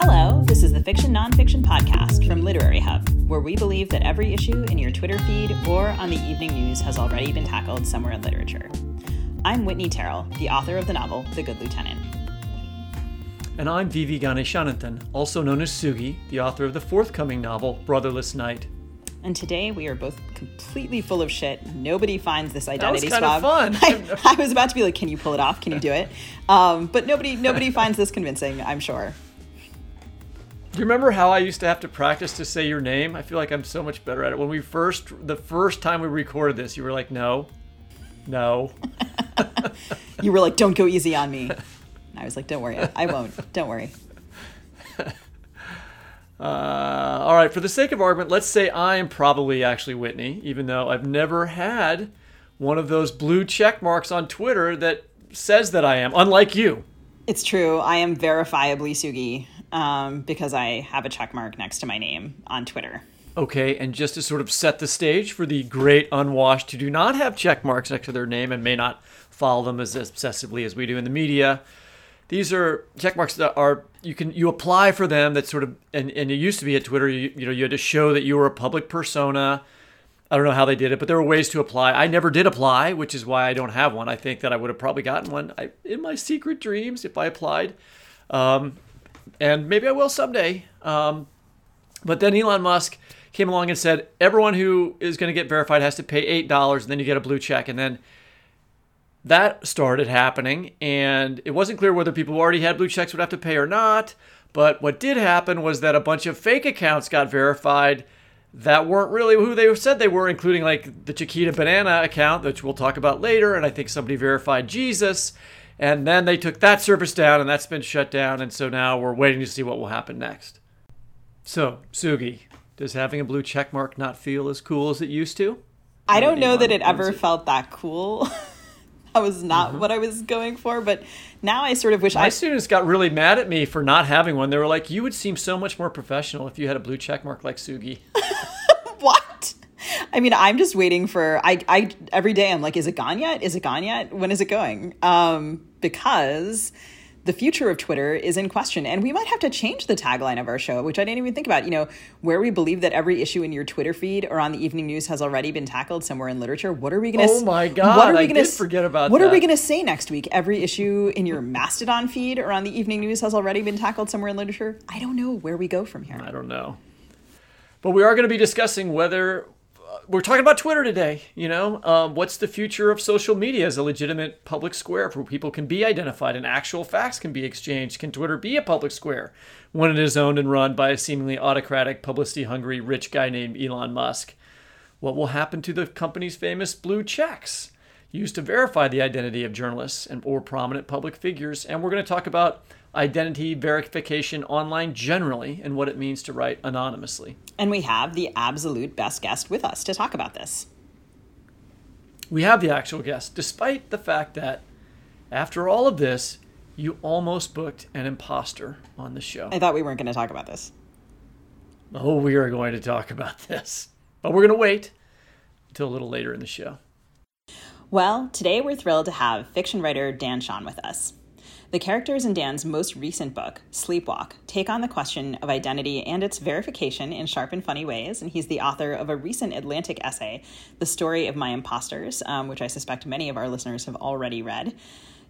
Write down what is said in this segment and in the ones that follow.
Hello, this is the Fiction Nonfiction Podcast from Literary Hub, where we believe that every issue in your Twitter feed or on the evening news has already been tackled somewhere in literature. I'm Whitney Terrell, the author of the novel The Good Lieutenant. And I'm Vivi Ganeshananthan, also known as Sugi, the author of the forthcoming novel Brotherless Night. And today we are both completely full of shit. Nobody finds this identity that was swab. of fun. I, I, was about to be like, "Can you pull it off? Can you do it?" Um, but nobody, nobody finds this convincing. I'm sure. Do you remember how I used to have to practice to say your name? I feel like I'm so much better at it. When we first, the first time we recorded this, you were like, "No, no." you were like, "Don't go easy on me." And I was like, "Don't worry, I won't. Don't worry." Uh, all right, for the sake of argument, let's say I am probably actually Whitney, even though I've never had one of those blue check marks on Twitter that says that I am, unlike you. It's true. I am verifiably Sugi um, because I have a check mark next to my name on Twitter. Okay, and just to sort of set the stage for the great unwashed who do not have check marks next to their name and may not follow them as obsessively as we do in the media, these are check marks that are you can you apply for them that sort of and, and it used to be at twitter you, you know you had to show that you were a public persona. I don't know how they did it but there were ways to apply. I never did apply which is why i don't have one. I think that i would have probably gotten one. I, in my secret dreams if i applied um, and maybe i will someday um, but then elon musk came along and said everyone who is going to get verified has to pay $8 and then you get a blue check and then that started happening, and it wasn't clear whether people who already had blue checks would have to pay or not. But what did happen was that a bunch of fake accounts got verified that weren't really who they said they were, including like the Chiquita Banana account, which we'll talk about later. And I think somebody verified Jesus. And then they took that service down, and that's been shut down. And so now we're waiting to see what will happen next. So, Sugi, does having a blue check mark not feel as cool as it used to? I don't know that it ever felt that cool. that was not mm-hmm. what I was going for. But now I sort of wish My I. students got really mad at me for not having one. They were like, "You would seem so much more professional if you had a blue check mark like Sugi." what? I mean, I'm just waiting for. I, I every day I'm like, is it gone yet? Is it gone yet? When is it going? Um, because the future of Twitter is in question. And we might have to change the tagline of our show, which I didn't even think about. You know, where we believe that every issue in your Twitter feed or on the evening news has already been tackled somewhere in literature. What are we going to? Oh my god! What are we going to forget about? What that. are we going to say next week? Every issue in your Mastodon feed or on the evening news has already been tackled somewhere in literature. I don't know where we go from here. I don't know. But we are going to be discussing whether we're talking about Twitter today. You know, um, what's the future of social media as a legitimate public square where people can be identified and actual facts can be exchanged? Can Twitter be a public square when it is owned and run by a seemingly autocratic, publicity-hungry rich guy named Elon Musk? What will happen to the company's famous blue checks used to verify the identity of journalists and or prominent public figures? And we're going to talk about identity verification online generally and what it means to write anonymously. And we have the absolute best guest with us to talk about this. We have the actual guest, despite the fact that after all of this, you almost booked an imposter on the show. I thought we weren't going to talk about this. Oh, we are going to talk about this. But we're going to wait until a little later in the show. Well, today we're thrilled to have fiction writer Dan Chaon with us. The characters in Dan's most recent book, Sleepwalk, take on the question of identity and its verification in sharp and funny ways, and he's the author of a recent Atlantic essay, The Story of My Imposters, um, which I suspect many of our listeners have already read.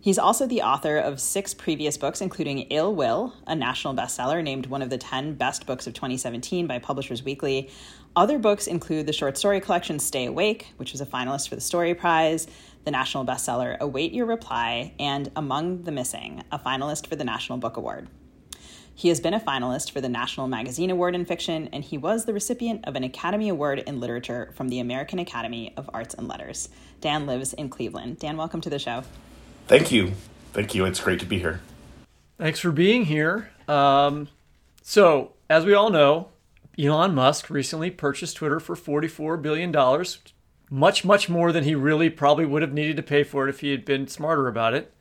He's also the author of six previous books, including Ill Will, a national bestseller named one of the 10 best books of 2017 by Publishers Weekly. Other books include the short story collection Stay Awake, which was a finalist for the Story Prize, the national bestseller Await Your Reply, and Among the Missing, a finalist for the National Book Award. He has been a finalist for the National Magazine Award in Fiction, and he was the recipient of an Academy Award in Literature from the American Academy of Arts and Letters. Dan lives in Cleveland. Dan, welcome to the show. Thank you. Thank you. It's great to be here. Thanks for being here. Um, so, as we all know, Elon Musk recently purchased Twitter for $44 billion, much, much more than he really probably would have needed to pay for it if he had been smarter about it.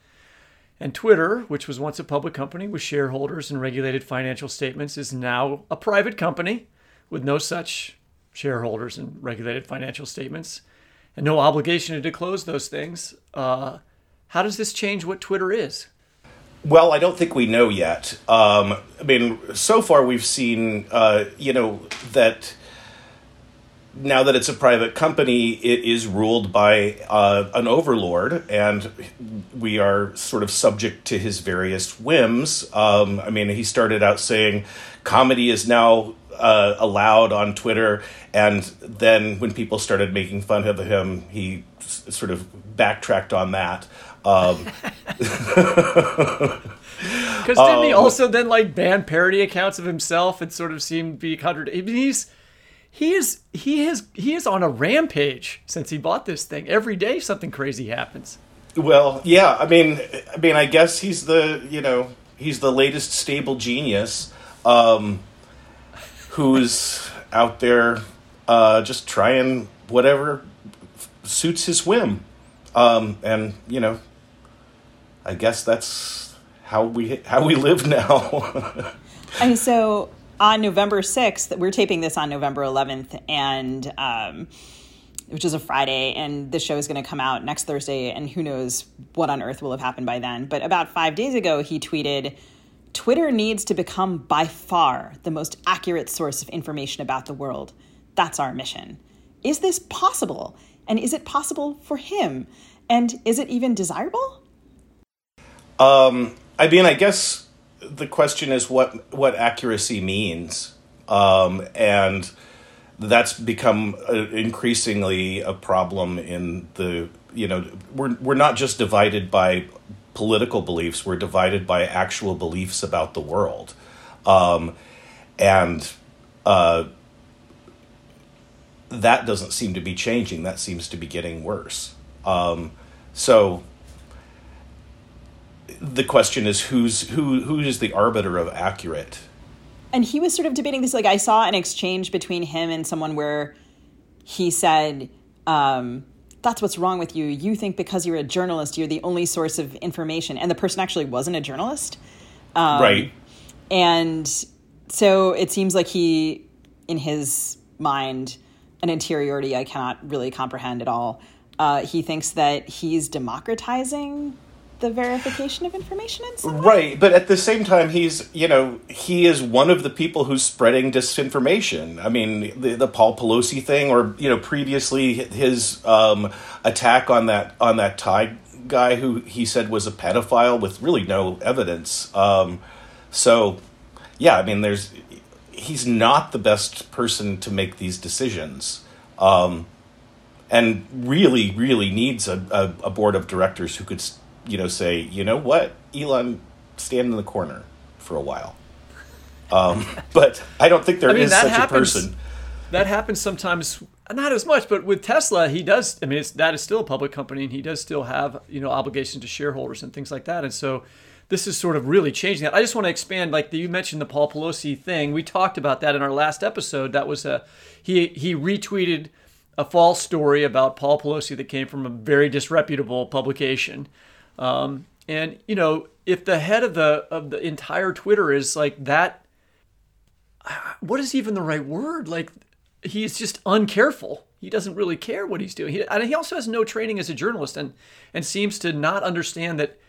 And Twitter, which was once a public company with shareholders and regulated financial statements, is now a private company with no such shareholders and regulated financial statements and no obligation to disclose those things. Uh, how does this change what Twitter is? Well, I don't think we know yet. Um, I mean, so far we've seen, uh, you know, that now that it's a private company, it is ruled by uh, an overlord, and we are sort of subject to his various whims. Um, I mean, he started out saying comedy is now uh, allowed on Twitter, and then when people started making fun of him, he s- sort of backtracked on that. Um, Because didn't he also then like ban parody accounts of himself and sort of seemed to be contradictory? I mean, he's he is he is he is on a rampage since he bought this thing. Every day something crazy happens. Well, yeah. I mean, I mean, I guess he's the you know he's the latest stable genius, um, who's out there uh, just trying whatever f- suits his whim, um, and you know, I guess that's how we how we live now. I mean, so on November 6th, we're taping this on November 11th, and um, which is a Friday, and the show is going to come out next Thursday, and who knows what on earth will have happened by then. But about five days ago, he tweeted, Twitter needs to become by far the most accurate source of information about the world. That's our mission. Is this possible? And is it possible for him? And is it even desirable? Um, I mean, I guess the question is what what accuracy means, um, and that's become increasingly a problem in the you know we're we're not just divided by political beliefs; we're divided by actual beliefs about the world, um, and uh, that doesn't seem to be changing. That seems to be getting worse. Um, so the question is who's who who is the arbiter of accurate? And he was sort of debating this like i saw an exchange between him and someone where he said um, that's what's wrong with you. You think because you're a journalist you're the only source of information. And the person actually wasn't a journalist. Um, right. And so it seems like he in his mind an interiority i cannot really comprehend at all. Uh, he thinks that he's democratizing the verification of information in some? Right, but at the same time, he's you know he is one of the people who's spreading disinformation. I mean, the, the Paul Pelosi thing, or you know, previously his um, attack on that on that Thai guy who he said was a pedophile with really no evidence. Um, so, yeah, I mean, there's he's not the best person to make these decisions. Um, and really, really needs a, a, a board of directors who could you know, say, you know what, Elon, stand in the corner for a while. Um, but I don't think there I mean, is such happens, a person. That happens sometimes, not as much, but with Tesla, he does. I mean, that is still a public company, and he does still have you know obligations to shareholders and things like that. And so, this is sort of really changing that. I just want to expand, like you mentioned the Paul Pelosi thing. We talked about that in our last episode. That was a he he retweeted a false story about Paul Pelosi that came from a very disreputable publication. Um, and you know, if the head of the of the entire Twitter is like that, what is even the right word? Like he's just uncareful. He doesn't really care what he's doing. He, and he also has no training as a journalist, and and seems to not understand that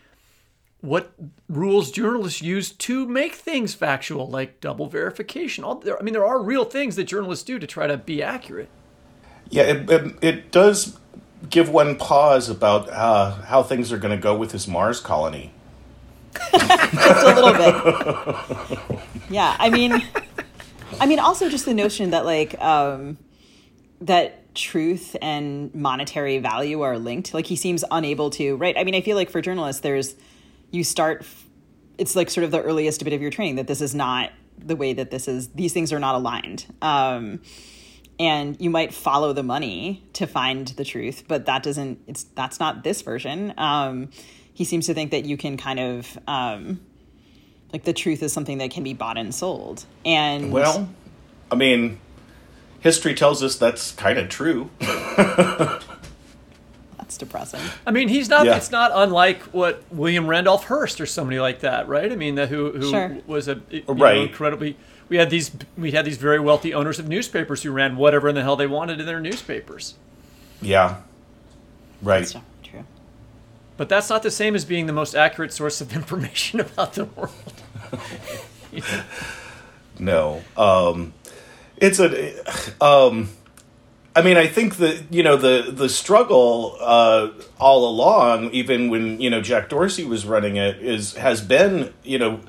what rules journalists use to make things factual, like double verification. All there, I mean, there are real things that journalists do to try to be accurate. Yeah, it, it, it does give one pause about uh, how things are going to go with his Mars colony. just a little bit. Yeah, I mean, I mean, also just the notion that like um, that truth and monetary value are linked. Like he seems unable to. Right. I mean, I feel like for journalists, there's you start. It's like sort of the earliest bit of your training that this is not the way that this is. These things are not aligned. Um, and you might follow the money to find the truth, but that doesn't. It's that's not this version. Um, he seems to think that you can kind of um, like the truth is something that can be bought and sold. And well, I mean, history tells us that's kind of true. that's depressing. I mean, he's not. Yeah. It's not unlike what William Randolph Hearst or somebody like that, right? I mean, the, who who Sure. was a you know, Right. incredibly. We had these. We had these very wealthy owners of newspapers who ran whatever in the hell they wanted in their newspapers. Yeah. Right. That's definitely true. But that's not the same as being the most accurate source of information about the world. No. Um, it's a. Um, I mean, I think that you know the the struggle uh, all along, even when you know Jack Dorsey was running it, is has been you know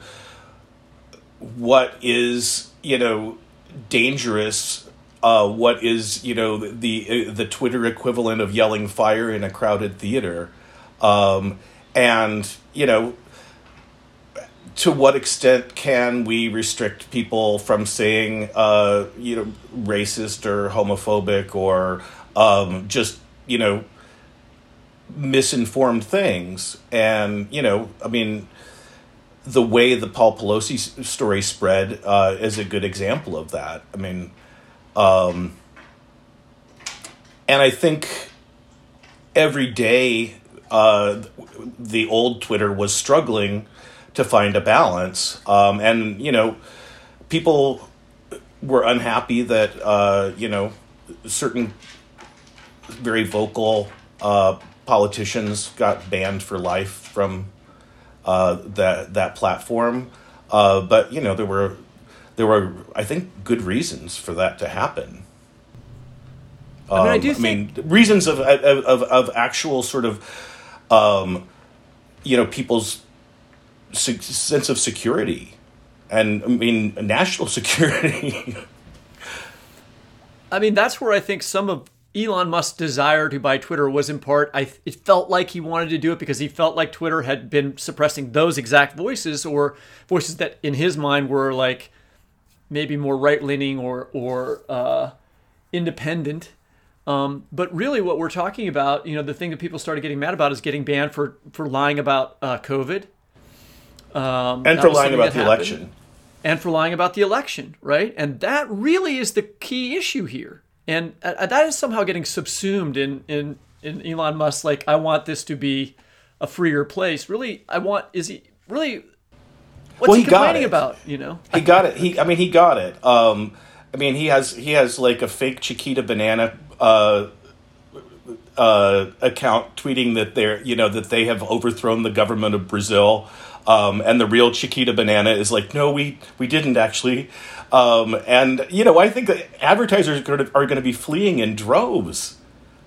what is you know dangerous. Uh, what is you know the the Twitter equivalent of yelling fire in a crowded theater, um, and you know to what extent can we restrict people from saying, uh, you know, racist or homophobic or um, just, you know, misinformed things? And, you know, I mean, the way the Paul Pelosi story spread uh, is a good example of that. I mean, um, and I think every day uh, the old Twitter was struggling to find a balance. Um, and, you know, people were unhappy that, uh, you know, certain very vocal uh, politicians got banned for life from uh, that, that platform. Uh, but, you know, there were, there were, I think, good reasons for that to happen. I mean, I Um, do I mean, reasons of, of, of, of actual sort of, um, you know, people's se- sense of security and I mean national security. I mean, that's where I think some of Elon Musk's desire to buy Twitter was in part. I it felt like he wanted to do it because he felt like Twitter had been suppressing those exact voices or voices that in his mind were like maybe more right leaning or or uh, independent. Um, but really, what we're talking about, you know, the thing that people started getting mad about is getting banned for for lying about uh, COVID. Um, and for lying about the happened election. and for lying about the election, right? And that really is the key issue here. And uh, that is somehow getting subsumed in, in, in Elon Musk. Like, I want this to be a freer place. Really, I want, is he really, what's Well, he, he complaining about, you know? He got it. He I mean he got it. Um I mean he has he has like a fake Chiquita banana uh uh account tweeting that they're you know that they have overthrown the government of Brazil. Um, and the real Chiquita banana is like, no, we we didn't actually. Um, and you know, I think that advertisers are going to, are going to be fleeing in droves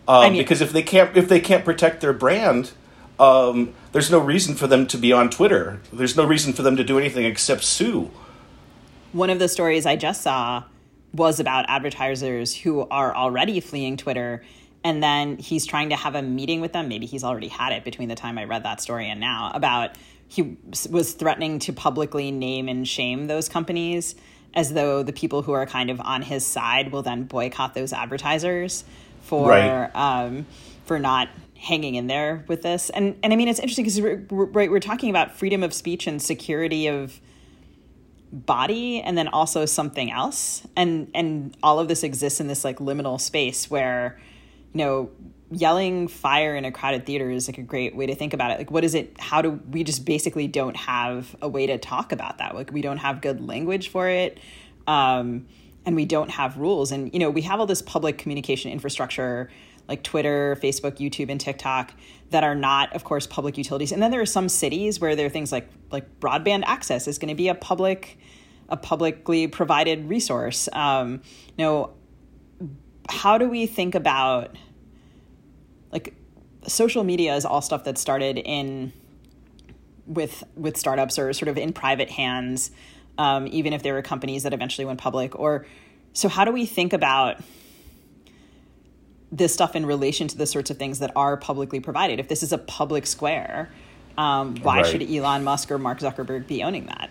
um, I mean- because if they can't if they can't protect their brand, um, there's no reason for them to be on Twitter. There's no reason for them to do anything except sue. One of the stories I just saw was about advertisers who are already fleeing Twitter. And then he's trying to have a meeting with them. Maybe he's already had it between the time I read that story and now about he was threatening to publicly name and shame those companies as though the people who are kind of on his side will then boycott those advertisers for Right. um, for not hanging in there with this. And and I mean it's interesting because we're, we're, right, we're talking about freedom of speech and security of body and then also something else and and all of this exists in this like liminal space where you know yelling fire in a crowded theater is like a great way to think about it like what is it how do we just basically don't have a way to talk about that like we don't have good language for it um and we don't have rules and you know we have all this public communication infrastructure like Twitter, Facebook, YouTube, and TikTok that are not, of course, public utilities. And then there are some cities where there are things like like broadband access is going to be a public, a publicly provided resource. Um, you know, how do we think about social media is all stuff that started in with with startups or sort of in private hands, um, even if there were companies that eventually went public. Or so, how do we think about this stuff in relation to the sorts of things that are publicly provided? If this is a public square, um, why Right. should Elon Musk or Mark Zuckerberg be owning that?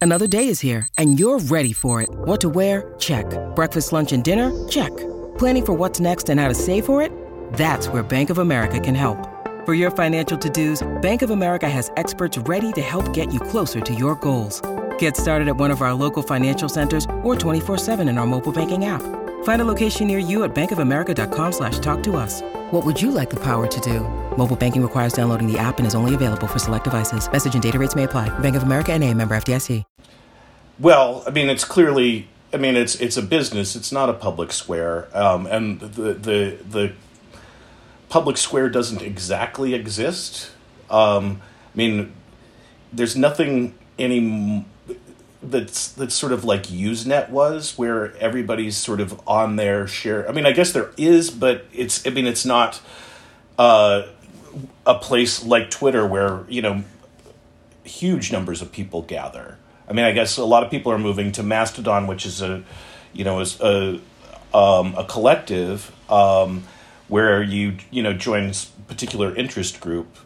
Another day is here, and you're ready for it. What to wear? Check. Breakfast, lunch, and dinner? Check. Planning for what's next and how to save for it? That's where Bank of America can help. For your financial to-dos, Bank of America has experts ready to help get you closer to your goals. Get started at one of our local financial centers or 24-7 in our mobile banking app. Find a location near you at bankofamerica.com slash talk to us. What would you like the power to do? Mobile banking requires downloading the app and is only available for select devices. Message and data rates may apply. Bank of America and a member FDIC. Well, I mean, it's clearly. I mean, it's it's a business. It's not a public square, um, and the the the public square doesn't exactly exist. Um, I mean, there's nothing any that's that's sort of like Usenet was, where everybody's sort of on their share. I mean, I guess there is, but it's. I mean, it's not uh, a place like Twitter where you know huge numbers of people gather. I mean, I guess a lot of people are moving to Mastodon, which is a, you know, is a um, a collective um, where you you know join a particular interest group,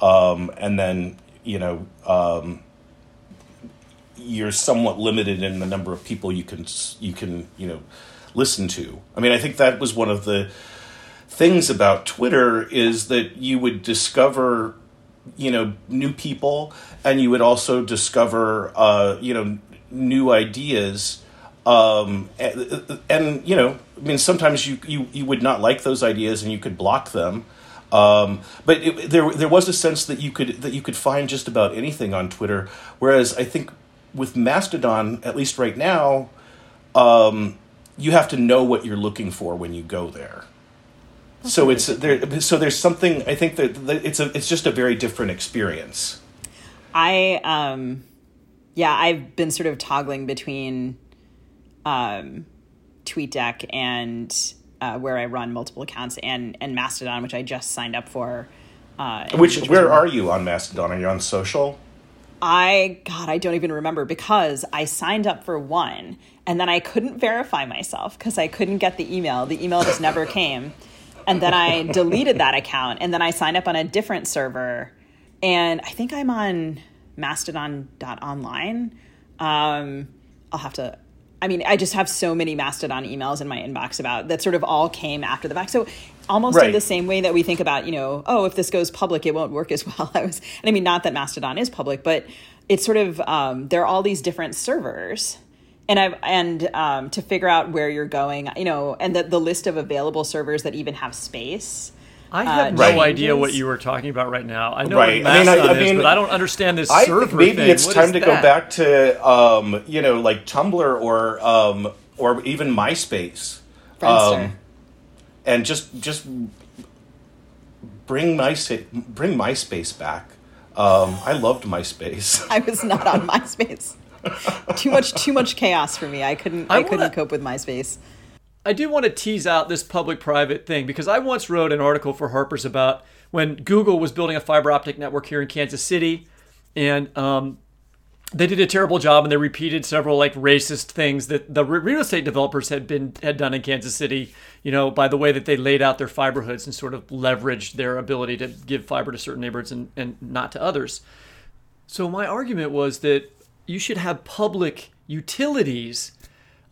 um, and then you know um, you're somewhat limited in the number of people you can you can you know listen to. I mean, I think that was one of the things about Twitter is that you would discover you know new people and you would also discover uh, you know new ideas um, and, and you know I mean sometimes you, you you would not like those ideas and you could block them um, but it, there there was a sense that you could that you could find just about anything on Twitter whereas I think with Mastodon at least right now um, you have to know what you're looking for when you go there so it's there. So there's something. I think that, that it's a. It's just a very different experience. I um yeah, I've been sort of toggling between um TweetDeck and uh, where I run multiple accounts and and Mastodon, which I just signed up for. Uh, Which, where are you on Mastodon? Are you on social? I God, I don't even remember because I signed up for one and then I couldn't verify myself because I couldn't get the email. The email just never came. And then I deleted that account and then I signed up on a different server. And I think I'm on mastodon.online. Um, I'll have to I mean, I just have so many Mastodon emails in my inbox about that sort of all came after the fact. So almost in the same way that we think about, you know, oh, if this goes public, it won't work as well. I was, and I mean, not that Mastodon is public, but it's sort of um, there are all these different servers, and I've and um, to figure out where you're going, you know, and the the list of available servers that even have space. I have Uh, no Right. idea what you were talking about right now. I know Right. what I mean, I- Mastodon I is, mean, but I don't understand this I server think maybe thing. it's What time is to go back to um, you know like Tumblr or um, or even MySpace, Um, and just just bring my bring MySpace back. Um, I loved MySpace. I was not on MySpace. too much, too much chaos for me. I couldn't, I I, wanna- couldn't cope with MySpace. I do want to tease out this public private thing because I once wrote an article for Harper's about when Google was building a fiber optic network here in Kansas City, and um, they did a terrible job and they repeated several like racist things that the re- real estate developers had been had done in Kansas City. You know, by the way that they laid out their fiber hoods and sort of leveraged their ability to give fiber to certain neighborhoods and, and not to others. So my argument was that you should have public utilities.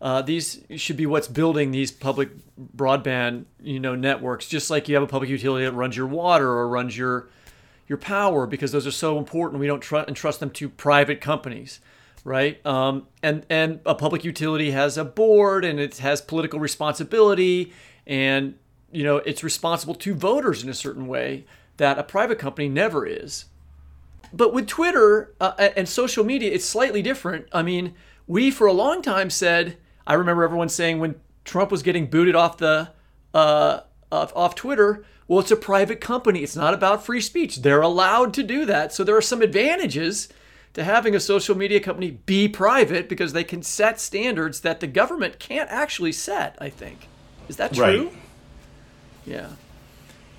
Uh, these should be what's building these public broadband, you know, networks. Just like you have a public utility that runs your water or runs your your power, because those are so important. We don't tr- entrust them to private companies, right? Um, and and a public utility has a board and it has political responsibility, and you know it's responsible to voters in a certain way that a private company never is but with Twitter uh, and social media, it's slightly different. I mean, we for a long time said, I remember everyone saying when Trump was getting booted off the uh, off, off Twitter, well, it's a private company. It's not about free speech. They're allowed to do that. So there are some advantages to having a social media company be private because they can set standards that the government can't actually set. I think is that true? Right. Yeah.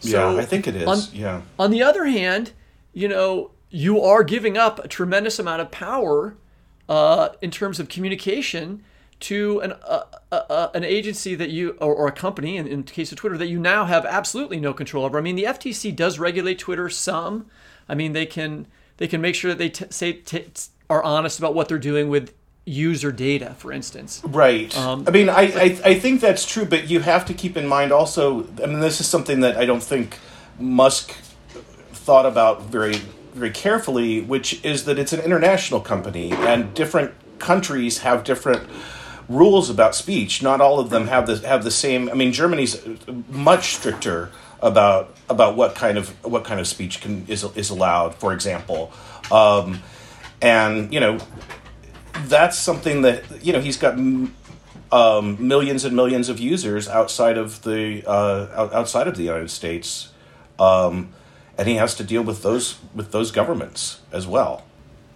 yeah, I think it is. On, yeah. On the other hand, you know, you are giving up a tremendous amount of power uh, in terms of communication to an uh, uh, uh, an agency that you or, or a company in, in the case of Twitter that you now have absolutely no control over. I mean, the FTC does regulate Twitter some. I mean, they can they can make sure that they t- say t- are honest about what they're doing with user data, for instance. Right. Um, I mean, I, I I think that's true, but you have to keep in mind also. I mean, this is something that I don't think Musk thought about very very carefully, which is that it's an international company and different countries have different rules about speech. Not all of them have the have the same. I mean, Germany's much stricter about about what kind of what kind of speech can is is allowed. For example, um, and you know that's something that you know he's got um, millions and millions of users outside of the uh, outside of the United States, um, and he has to deal with those with those governments as well.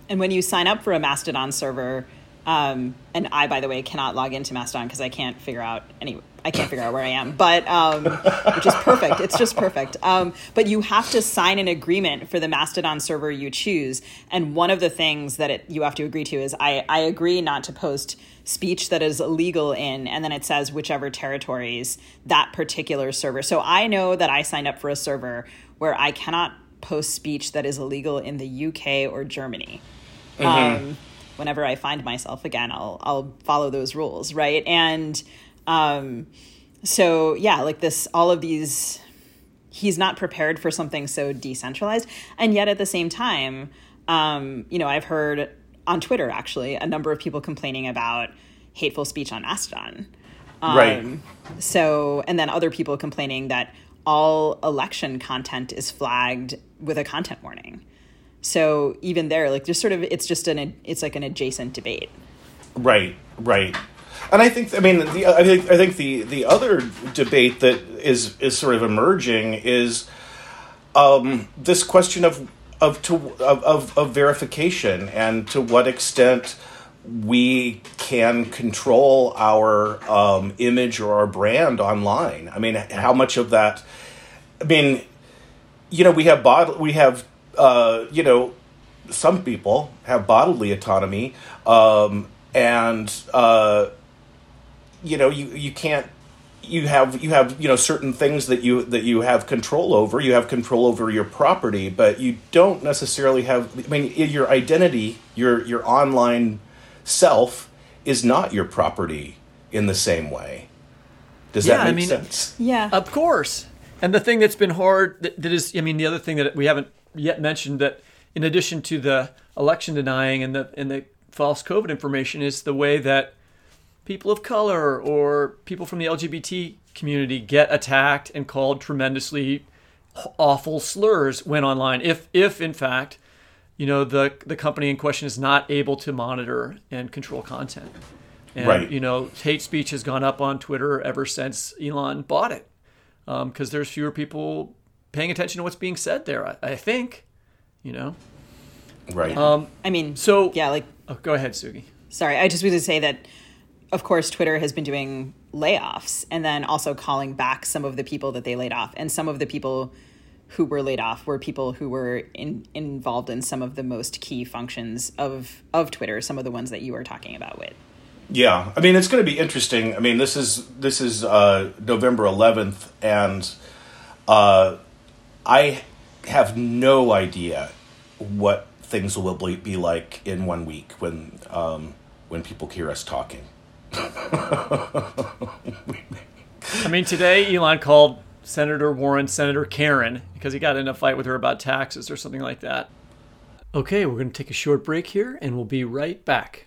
And when you sign up for a Mastodon server, um, and I, by the way, cannot log into Mastodon because I can't figure out any. I can't figure out where I am, but um, which is perfect. It's just perfect. Um, but you have to sign an agreement for the Mastodon server you choose, and one of the things that it, you have to agree to is I, I agree not to post speech that is illegal in, and then it says whichever territories that particular server. So I know that I signed up for a server where I cannot post speech that is illegal in the UK or Germany. Mm-hmm. Whenever I find myself again, I'll I'll follow those rules, right? And um, so yeah, like this, all of these, he's not prepared for something so decentralized, and yet at the same time, um, you know, I've heard on Twitter actually a number of people complaining about hateful speech on Mastodon. Um, right. So, and then other people complaining that all election content is flagged with a content warning. So even there, like there's sort of it's just an it's like an adjacent debate. Right, right. And I think I mean the, I think I think the the other debate that is is sort of emerging is um, this question of of to of, of, of verification and to what extent we can control our um, image or our brand online. I mean, how much of that? I mean, you know, we have bod- we have uh, you know, some people have bodily autonomy, um, and uh, you know, you you can't you have you have you know certain things that you that you have control over. You have control over your property but you don't necessarily have i mean your identity your your online self is not your property in the same way. Does yeah, that make I mean, sense? Yeah. Of course. And the thing that's been hard that, that is i mean the other thing that we haven't yet mentioned that in addition to the election denying and the and the false covid information is the way that people of color or people from the LGBT community get attacked and called tremendously awful slurs when online. If if in fact, you know, the the company in question is not able to monitor and control content. And, right. you know, hate speech has gone up on Twitter ever since Elon bought it, because um, there's fewer people paying attention to what's being said there. I, I think, you know. Right. Um, I mean, so yeah, like. Oh, go ahead, Sugi. Sorry, I just wanted to say that of course, Twitter has been doing layoffs and then also calling back some of the people that they laid off. And some of the people who were laid off were people who were in, involved in some of the most key functions of, of Twitter, some of the ones that you were talking about with. Yeah, I mean it's going to be interesting. I mean this is this is uh, November 11th, and uh, I have no idea what things will be like in one week when um, when people hear us talking. I mean, today Elon called Senator Warren Senator Karen because he got in a fight with her about taxes or something like that. Okay, we're going to take a short break here and we'll be right back.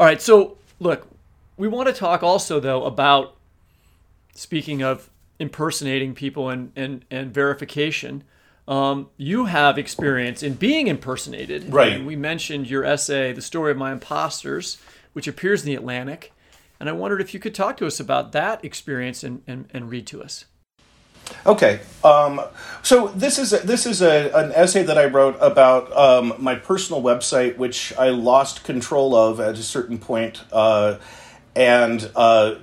All right, so look, we want to talk also though about speaking of impersonating people and and, and verification. Um, you have experience in being impersonated. Right. And we mentioned your essay, The Story of My Imposters, which appears in the Atlantic. And I wondered if you could talk to us about that experience and, and, and read to us. Okay, um, so this is a, this is a, an essay that I wrote about um, my personal website, which I lost control of at a certain point, uh, and uh,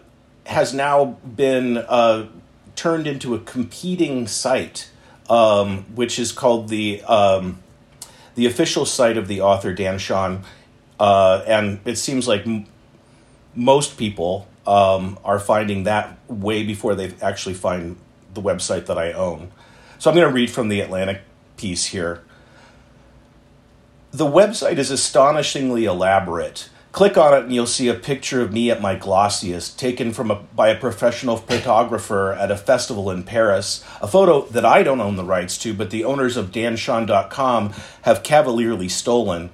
has now been uh, turned into a competing site, um, which is called the um, the official site of the author Dan Chaon, uh, and it seems like m- most people um, are finding that way before they actually find the website that I own. So I'm going to read from the Atlantic piece here. The website is astonishingly elaborate. Click on it and you'll see a picture of me at my glossiest, taken from a, by a professional photographer at a festival in Paris. A photo that I don't own the rights to, but the owners of danchaon.com have cavalierly stolen.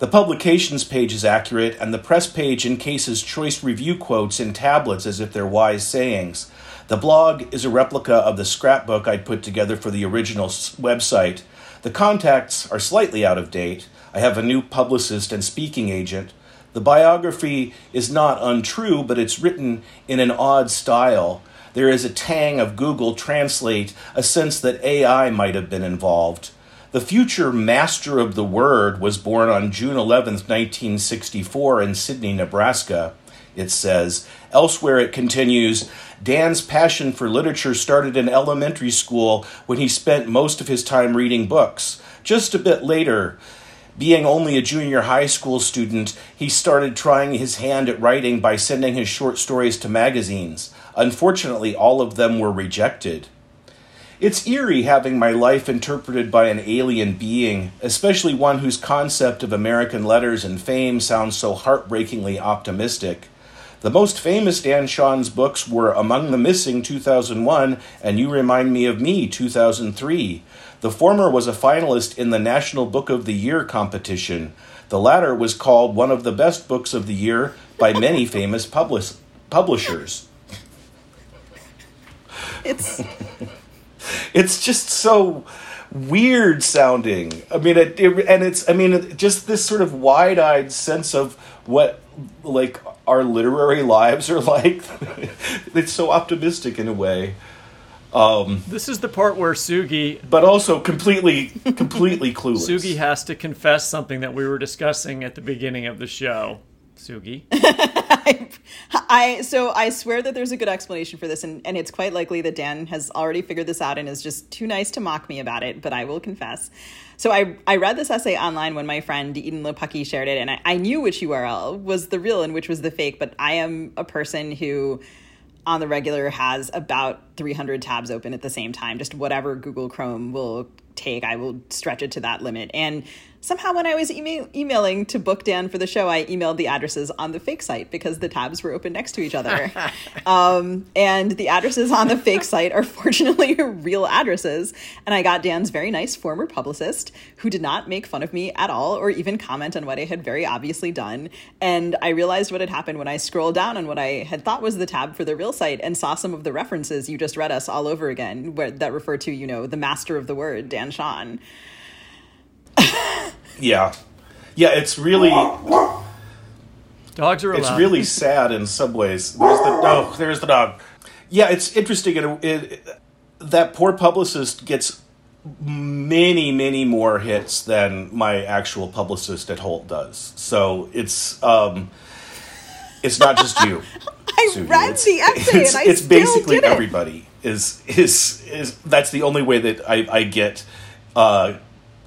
The publications page is accurate, and the press page encases choice review quotes in tablets as if they're wise sayings. The blog is a replica of the scrapbook I'd put together for the original website. The contacts are slightly out of date. I have a new publicist and speaking agent. The biography is not untrue, but it's written in an odd style. There is a tang of Google Translate, a sense that AI might have been involved. The future master of the word was born on June 11, 1964, in Sidney, Nebraska. It says. Elsewhere, it continues Dan's passion for literature started in elementary school when he spent most of his time reading books. Just a bit later, being only a junior high school student, he started trying his hand at writing by sending his short stories to magazines. Unfortunately, all of them were rejected. It's eerie having my life interpreted by an alien being, especially one whose concept of American letters and fame sounds so heartbreakingly optimistic. The most famous Dan Chaon's books were Among the Missing 2001 and You Remind Me of Me 2003. The former was a finalist in the National Book of the Year competition. The latter was called one of the best books of the year by many famous publis- publishers. It's it's just so weird sounding. I mean, it, it, and it's I mean, just this sort of wide-eyed sense of what like our literary lives are like. it's so optimistic in a way. Um, This is the part where Sugi but also completely, completely clueless. Sugi has to confess something that we were discussing at the beginning of the show. Sugi. I so I swear that there's a good explanation for this, and, and it's quite likely that Dan has already figured this out and is just too nice to mock me about it, but I will confess. So I I read this essay online when my friend Edan Lepucki shared it, and I, I knew which URL was the real and which was the fake, but I am a person who on the regular has about 300 tabs open at the same time. Just whatever Google Chrome will take, I will stretch it to that limit. And somehow, when I was email- emailing to book Dan for the show, I emailed the addresses on the fake site because the tabs were open next to each other. um, and the addresses on the fake site are fortunately real addresses. And I got Dan's very nice former publicist who did not make fun of me at all or even comment on what I had very obviously done. And I realized what had happened when I scrolled down on what I had thought was the tab for the real site and saw some of the references you just read us all over again, where that refer to, you know, the master of the word, Dan Chaon. Yeah, yeah. It's really, Dogs are allowed. it's really sad in some ways. There's the oh, there's the dog. Yeah, it's interesting. It, it, that poor publicist gets many, many more hits than my actual publicist at Holt does. So it's um, it's not just you. I read It's- the essay it's, and I it's still basically did it. everybody is is is that's the only way that I, I get uh,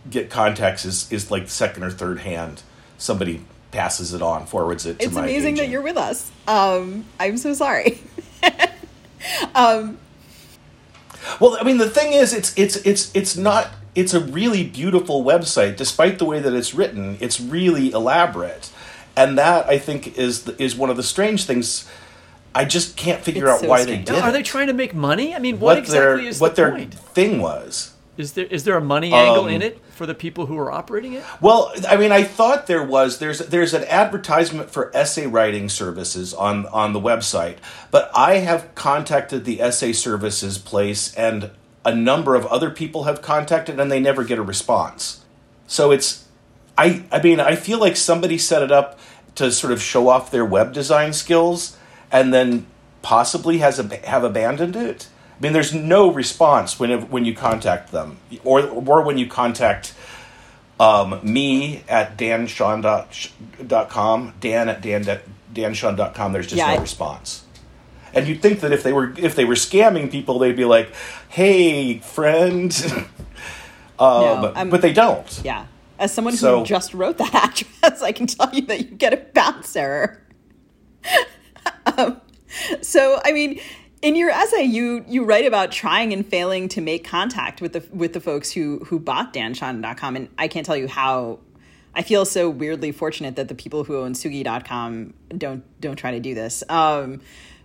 get contacts is is like second or third hand. Somebody passes it on, forwards it to It's my amazing that you're with us. Um, I'm so sorry. um, Well, I mean, the thing is, it's it's it's it's not. It's a really beautiful website, despite the way that it's written. It's really elaborate, and that I think is the, is one of the strange things. I just can't figure It's out so why strange. they Now, did. are it. they trying to make money? I mean, what, exactly their is what the their point? thing was? Is there is there a money angle Um, in it for the people who are operating it? Well, I mean, I thought there was. There's there's an advertisement for essay writing services on on the website, but I have contacted the essay services place, and a number of other people have contacted, and they never get a response. So it's, I I mean, I feel like somebody set it up to sort of show off their web design skills, and then possibly has ab- have abandoned it. I mean, there's no response when when you contact them, or or when you contact um, me at danchaon.com, Dan at Dan, danchaon.com, there's just Yeah, no response. And you'd think that if they were if they were scamming people, they'd be like, "Hey, friend," um, No, but they don't. Yeah. As someone who So- just wrote that address, I can tell you that you get a bounce error. um, so, I mean, in your essay, you you write about trying and failing to make contact with the with the folks who who bought danchaon.com, and I can't tell you how. I feel so weirdly fortunate that the people who own Sugi.com don't don't try to do this. Um,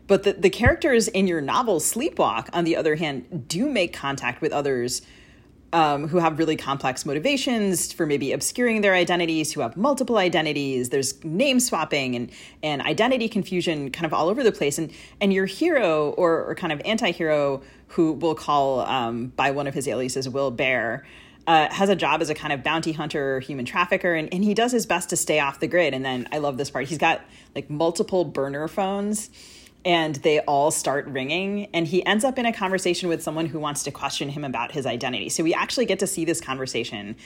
but the, the characters in your novel Sleepwalk, on the other hand, do make contact with others um, who have really complex motivations for maybe obscuring their identities, who have multiple identities. There's name swapping and and identity confusion, kind of all over the place. And and your hero or, or kind of anti-hero, who we'll call um, by one of his aliases Will Bear, uh, has a job as a kind of bounty hunter, or human trafficker, and, and he does his best to stay off the grid. And then I love this part. He's got like multiple burner phones and they all start ringing and he ends up in a conversation with someone who wants to question him about his identity so we actually get to see this conversation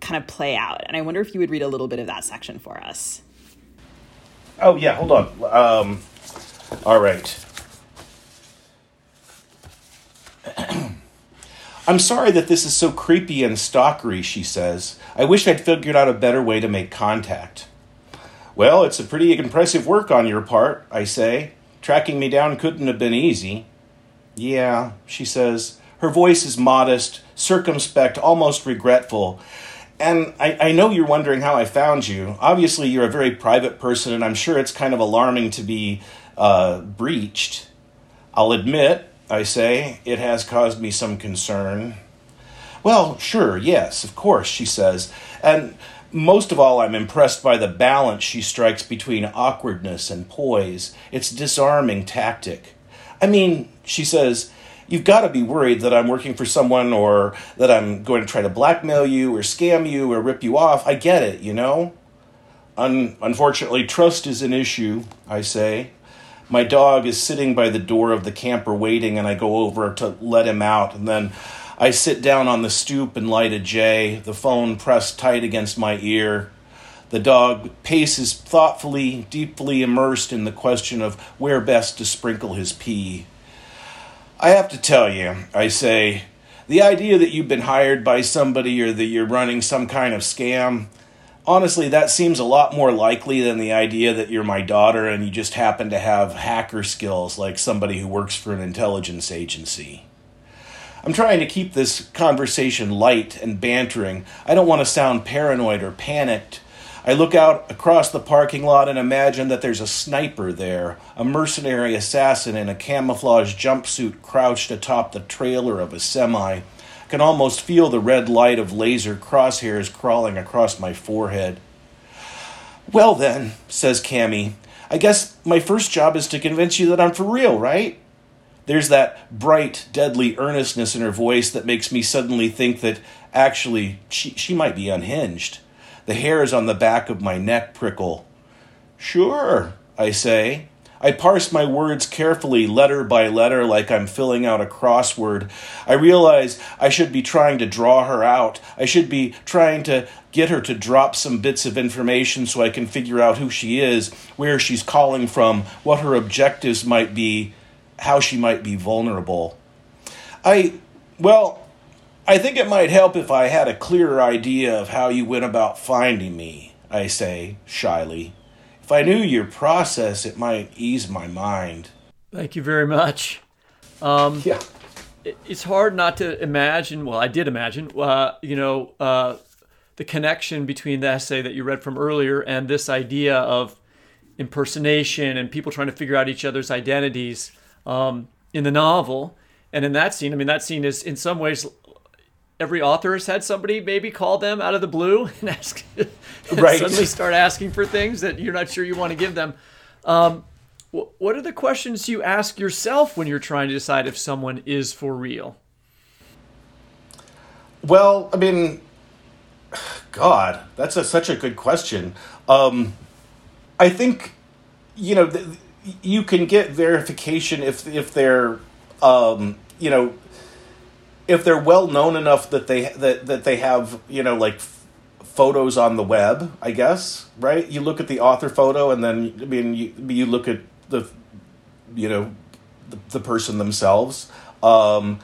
kind of play out and i wonder if you would read a little bit of that section for us Oh yeah, hold on. Um, all right. I'm sorry that this is so creepy and stalkery, she says. I wish I'd figured out a better way to make contact. Well, it's a pretty impressive work on your part, I say. Tracking me down couldn't have been easy. Yeah, she says. Her voice is modest, circumspect, almost regretful. And I, I know you're wondering how I found you. Obviously, you're a very private person, and I'm sure it's kind of alarming to be uh, breached. I'll admit, I say, it has caused me some concern. Well, sure, yes, of course, she says. And most of all, I'm impressed by the balance she strikes between awkwardness and poise. It's disarming tactic. I mean, she says, you've got to be worried that I'm working for someone or that I'm going to try to blackmail you or scam you or rip you off. I get it, you know? Un- unfortunately, trust is an issue, I say. My dog is sitting by the door of the camper waiting, and I go over to let him out, and then I sit down on the stoop and light a J, the phone pressed tight against my ear. The dog paces thoughtfully, deeply immersed in the question of where best to sprinkle his pee. I have to tell you, I say, the idea that you've been hired by somebody or that you're running some kind of scam, honestly, that seems a lot more likely than the idea that you're my daughter and you just happen to have hacker skills like somebody who works for an intelligence agency. I'm trying to keep this conversation light and bantering. I don't want to sound paranoid or panicked. I look out across the parking lot and imagine that there's a sniper there, a mercenary assassin in a camouflage jumpsuit crouched atop the trailer of a semi. I can almost feel the red light of laser crosshairs crawling across my forehead. Well, then, says Cammy, I guess my first job is to convince you that I'm for real, right? There's that bright, deadly earnestness in her voice that makes me suddenly think that actually she, she might be unhinged. The hairs on the back of my neck prickle. Sure, I say. I parse my words carefully, letter by letter, like I'm filling out a crossword. I realize I should be trying to draw her out. I should be trying to get her to drop some bits of information so I can figure out who she is, where she's calling from, what her objectives might be, how she might be vulnerable. I, well, I think it might help if I had a clearer idea of how you went about finding me, I say, shyly. If I knew your process, it might ease my mind. Thank you very much. Um, Yeah. it's hard not to imagine. Well, I did imagine. Uh, you know, uh, the connection between the essay that you read from earlier and this idea of impersonation and people trying to figure out each other's identities um, in the novel. And in that scene, I mean, that scene is in some ways every author has had somebody maybe call them out of the blue and ask, and Right. suddenly start asking for things that you're not sure you want to give them. Um, wh- what are the questions you ask yourself when you're trying to decide if someone is for real? Well, I mean, God, that's a, such a good question. Um, I think you know th- you can get verification if if they're um, you know if they're well known enough that they that that they have you know like f- photos on the web. I guess right. You look at the author photo, and then I mean you you look at the you know the, the person themselves. Um,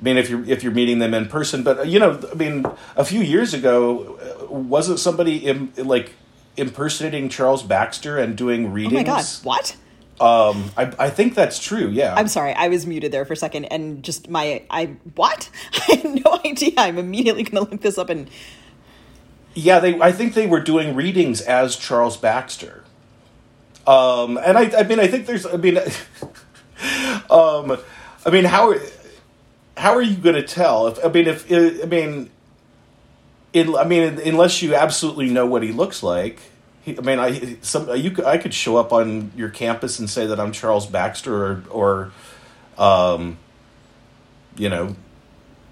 I mean, if you're if you're meeting them in person, but you know, I mean, a few years ago, uh, wasn't somebody Im, like impersonating Charles Baxter and doing readings? Oh my god, what? Um, I I think that's true. Yeah, I'm sorry, I was muted there for a second, and just my I what? I had no idea. I'm immediately going to look this up and yeah. They I think they were doing readings as Charles Baxter. Um, and I I mean I think there's I mean, um, I mean how how are you going to tell if I mean if I mean. In, I mean, unless you absolutely know what he looks like, I mean, I some you could- I could show up on your campus and say that I'm Charles Baxter or or, um, you know,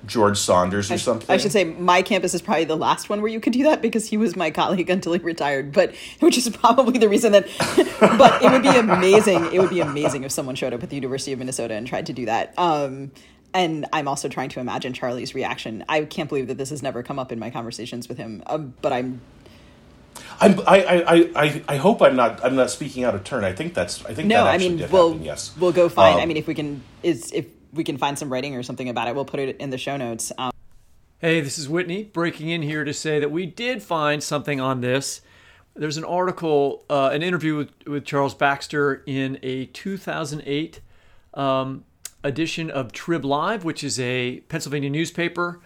George Saunders or something. I should say my campus is probably the last one where you could do that because he was my colleague until he retired. But which is probably the reason that. but it would be amazing. It would be amazing if someone showed up at the University of Minnesota and tried to do that. Um, and I'm also trying to imagine Charlie's reaction. I can't believe that this has never come up in my conversations with him. Um, but I'm I'm, I, I, I, I hope I'm not I'm not speaking out of turn. I think that's I think that's no. that I mean, did we'll happen. Yes, we'll go find. I Um, mean, if we can is if we can find some writing or something about it, we'll put it in the show notes. Um, Hey, this is Whitney breaking in here to say that we did find something on this. There's an article, uh, an interview with, with Charles Baxter in a 2008 um, edition of Trib Live, which is a Pennsylvania newspaper.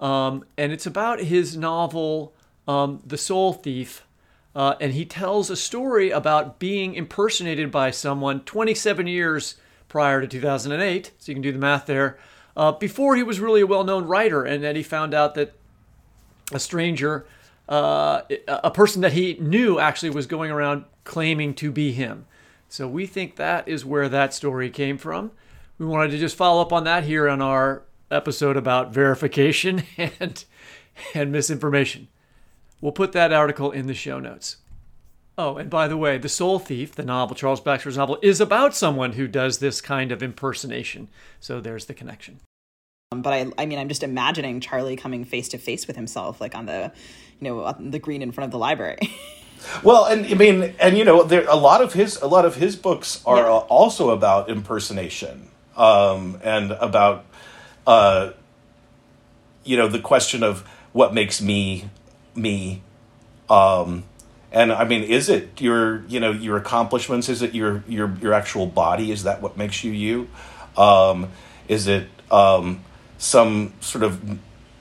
Um, and it's about his novel, um, The Soul Thief. Uh, and he tells a story about being impersonated by someone 27 years prior to 2008. So you can do the math there. Uh, before he was really a well known writer, and then he found out that a stranger, uh, a person that he knew actually was going around claiming to be him. So we think that is where that story came from. We wanted to just follow up on that here on our episode about verification and and misinformation. We'll put that article in the show notes. Oh, and by the way, The Soul Thief, the novel, Charles Baxter's novel, is about someone who does this kind of impersonation. So there's the connection. but I, I mean, I'm just imagining Charlie coming face to face with himself, like on the, you know, on the green in front of the library. Well, and I mean, and you know, there a lot of his a lot of his books are Yeah. uh, also about impersonation, um, and about, uh, you know, the question of what makes me me, um, and I mean, is it your you know your accomplishments? Is it your your your actual body? Is that what makes you you? Um, is it um, some sort of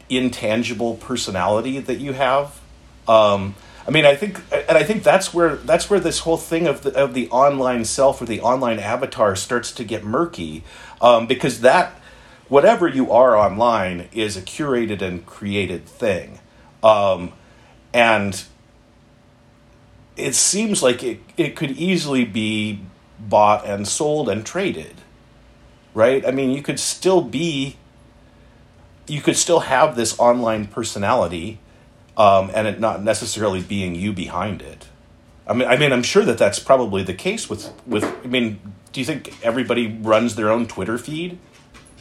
intangible personality that you have? Um, I mean, I think, and I think that's where that's where this whole thing of the of the online self or the online avatar starts to get murky, um, because that whatever you are online is a curated and created thing, um, and it seems like it it could easily be bought and sold and traded, right? I mean, you could still be, you could still have this online personality um, and it not necessarily being you behind it. I mean, I mean, I'm sure that that's probably the case with with. I mean, do you think everybody runs their own Twitter feed?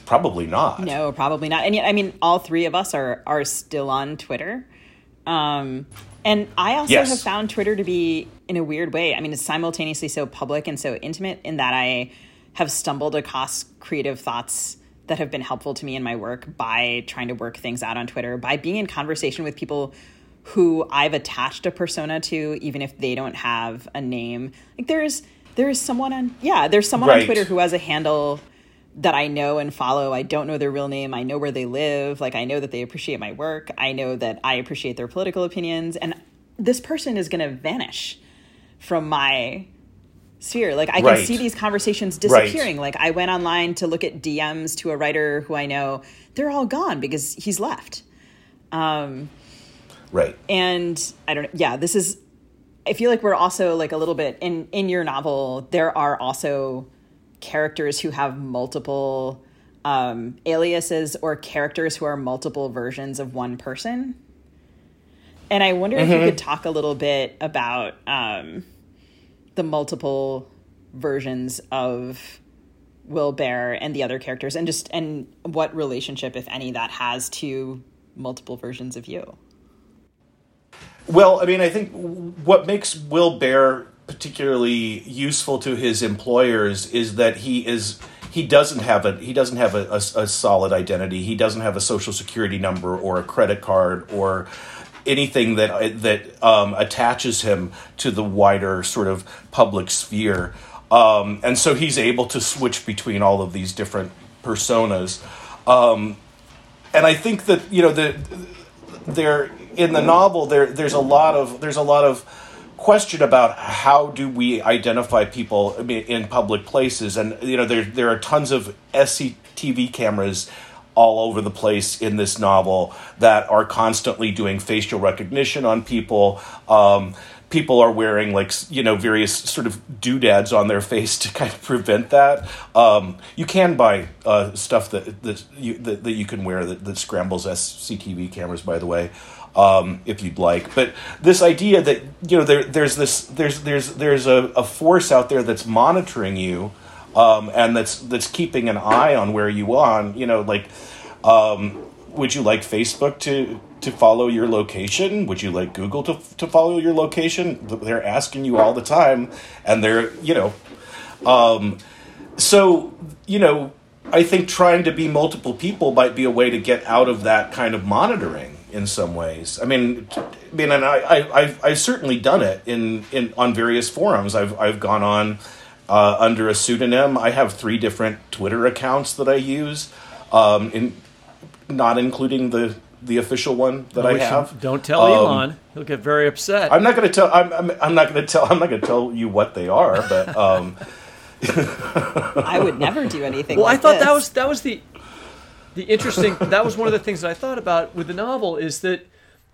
Probably not. no, probably not. And yet, I mean, all three of us are are still on Twitter. Um, and I also Yes. have found Twitter to be, in a weird way, I mean, it's simultaneously so public and so intimate in that I have stumbled across creative thoughts that have been helpful to me in my work by trying to work things out on Twitter, by being in conversation with people who I've attached a persona to, even if they don't have a name. Like there's there is someone on yeah, there's someone on Twitter who has a handle that I know and follow. I don't know their real name. I know where they live. Like I know that they appreciate my work. I know that I appreciate their political opinions. And this person is going to vanish from my sphere. Like I can Right. see these conversations Right. disappearing. Like I went online to look at DMs to a writer who I know, they're all gone because he's left. Um, Right. and I don't know. Yeah, this is. I feel like we're also like a little bit in in your novel. There are also characters who have multiple um, aliases or characters who are multiple versions of one person. And I wonder if you could talk a little bit about um, the multiple versions of Will Bear and the other characters, and just and what relationship, if any, that has to multiple versions of you. Well, I mean, I think what makes Will Bear particularly useful to his employers is that he is he doesn't have a he doesn't have a, a, a solid identity. He doesn't have a social security number or a credit card or anything that that um, attaches him to the wider sort of public sphere. Um, and so he's able to switch between all of these different personas. Um, and I think that you know the there in the novel there there's a lot of there's a lot of question about how do we identify people in public places? And you know there there are tons of CCTV cameras all over the place in this novel that are constantly doing facial recognition on people. Um, people are wearing like you know various sort of doodads on their face to kind of prevent that. Um, you can buy uh, stuff that that you that, that you can wear that, that scrambles CCTV cameras by the way um, if you'd like but this idea that you know there there's this there's there's there's a, a force out there that's monitoring you um, and that's that's keeping an eye on where you are you know like um, would you like Facebook to to follow your location? Would you like Google to to follow your location? They're asking you all the time, and they're you know, um, so you know, I think trying to be multiple people might be a way to get out of that kind of monitoring in some ways. I mean, I mean, and I, I I've, I've certainly done it in in on various forums. I've I've gone on. Uh, under a pseudonym, I have three different Twitter accounts that I use, um, in not including the the official one that I Which have. Don't tell Um, Elon; he'll get very upset. I'm not going to tell. I'm, I'm, I'm not going to tell. I'm not going to tell you what they are. But um, I would never do anything. well, I like thought that was that was the the interesting. that was one of the things that I thought about with the novel is that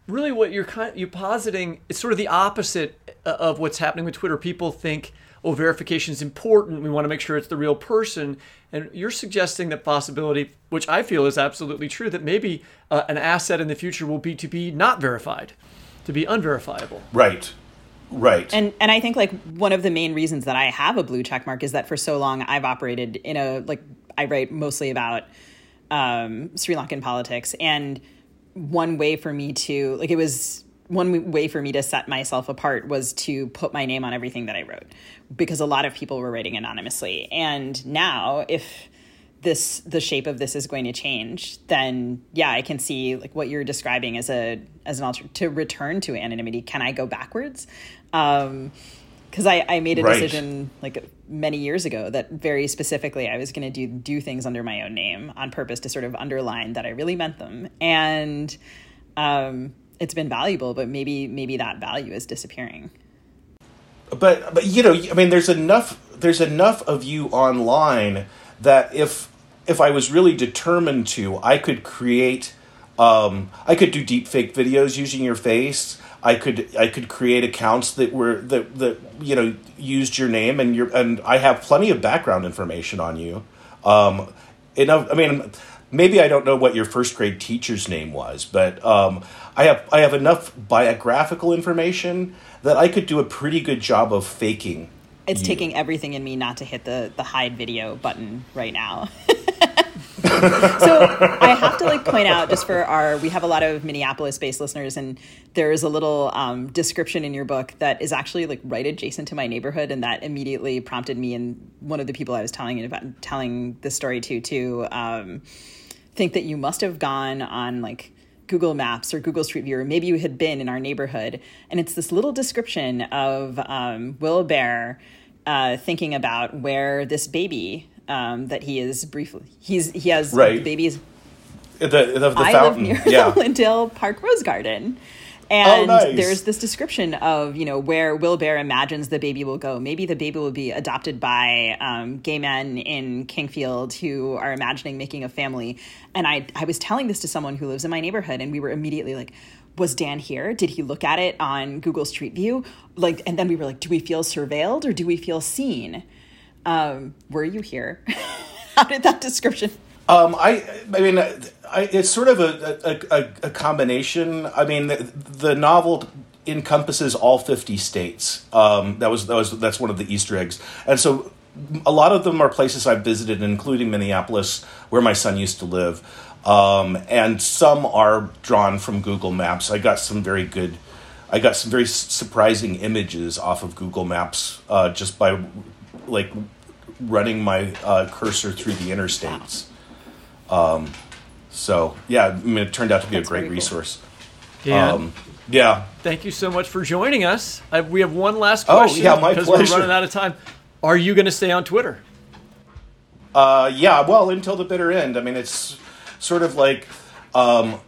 really what you're kind you're positing is sort of the opposite uh, of what's happening with Twitter. People think, oh, verification is important. We want to make sure it's the real person. And you're suggesting that possibility, which I feel is absolutely true, that maybe uh, an asset in the future will be to be not verified, to be unverifiable. right, right, and and I think like one of the main reasons that I have a blue check mark is that for so long I've operated in a like I write mostly about um, Sri Lankan politics, and one way for me to like it was one way for me to set myself apart was to put my name on everything that I wrote because a lot of people were writing anonymously, and now if this the shape of this is going to change then yeah i can see like what you're describing as a as an alter to return to anonymity. Can i go backwards? Um because I, I made a Right. decision like many years ago that very specifically I was going to do do things under my own name on purpose to sort of underline that I really meant them, and um, it's been valuable. But maybe maybe that value is disappearing. but but you know, I mean, there's enough. There's enough of you online that if if I was really determined to, I could create. Um, I could do deep fake videos using your face. I could I could create accounts that were that that you know used your name and your and I have plenty of background information on you. Um, enough. I mean, maybe I don't know what your first grade teacher's name was, but um, I have I have enough biographical information that I could do a pretty good job of faking. It's you. taking everything in me not to hit the the hide video button right now. so I have to like point out just for our we have a lot of Minneapolis based listeners and there is a little um, description in your book that is actually like right adjacent to my neighborhood and that immediately prompted me and one of the people I was telling about telling the story to to um, think that you must have gone on like Google Maps or Google Street View, or maybe you had been in our neighborhood. And it's this little description of um, Will Bear uh, thinking about where this baby um, that he is briefly, he's he has Right. the baby's The, the, the I fountain. live near yeah. the Lyndale Park Rose Garden. And nice. there's this description of, you know, where Will Bear imagines the baby will go. Maybe the baby will be adopted by um, gay men in Kingfield who are imagining making a family. And I, I was telling this to someone who lives in my neighborhood, and we were immediately like, was Dan here? Did he look at it on Google Street View? Like, and then we were like, do we feel surveilled or do we feel seen? Um, were you here? How did that description? Um, I, I mean, I, it's sort of a, a, a, combination. I mean, the, the, novel encompasses all fifty states. Um, that was that was that's one of the Easter eggs, and so a lot of them are places I've visited, including Minneapolis, where my son used to live, um, and some are drawn from Google Maps. I got some very good. I got some very surprising images off of Google Maps uh, just by like running my uh, cursor through the interstates. Um, so yeah, I mean, it turned out to be That's a great cool. resource. Dan, Um, yeah, thank you so much for joining us. I, we have one last question. Oh, question yeah, my because pleasure. we're running out of time. Are you going to stay on Twitter? uh, yeah. Well, until the bitter end. I mean, it's sort of like um,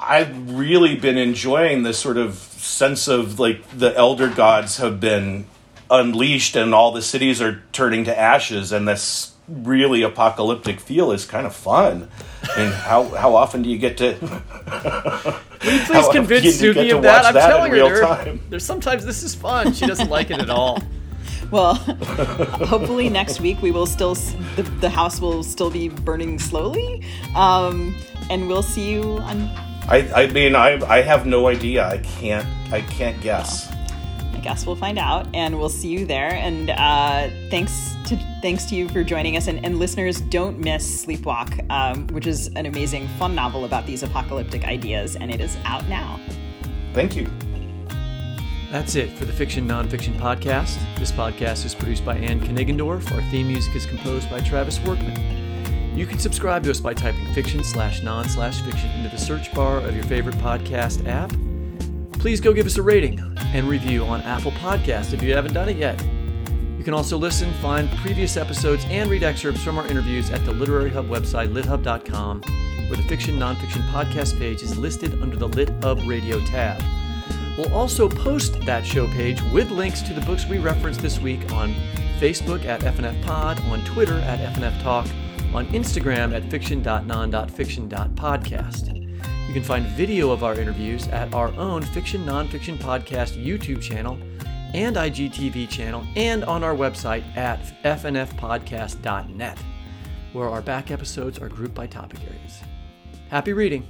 I've really been enjoying this sort of sense of like the elder gods have been unleashed and all the cities are turning to ashes, and this really apocalyptic feel is kind of fun. I mean, how how often do you get to? Please convince you- you Sugi of that. I'm that in telling her there, time. there's sometimes this is fun. She doesn't like it at all. Well, hopefully next week we will still the, the house will still be burning slowly, um, and we'll see you on. I, I mean, I, I have no idea. I can't I can't guess. I guess we'll find out, and we'll see you there. And uh, thanks to thanks to you for joining us, and, and listeners, don't miss Sleepwalk, um, which is an amazing, fun novel about these apocalyptic ideas, and it is out now. Thank you. That's it for the Fiction Nonfiction Podcast. This podcast is produced by Anne Kniggendorf. Our theme music is composed by Travis Workman. You can subscribe to us by typing fiction slash non slash fiction into the search bar of your favorite podcast app. Please go give us a rating and review on Apple Podcast if you haven't done it yet. You can also listen, find previous episodes, and read excerpts from our interviews at the Literary Hub website, lithub.com, where the Fiction Nonfiction Podcast page is listed under the Lit Hub Radio tab. We'll also post that show page with links to the books we referenced this week on Facebook at FNF Pod, on Twitter at FNF Talk, on Instagram at fiction.non.fiction.podcast. You can find video of our interviews at our own Fiction Nonfiction Podcast YouTube channel and IGTV channel and on our website at fnfpodcast.net, where our back episodes are grouped by topic areas. Happy reading!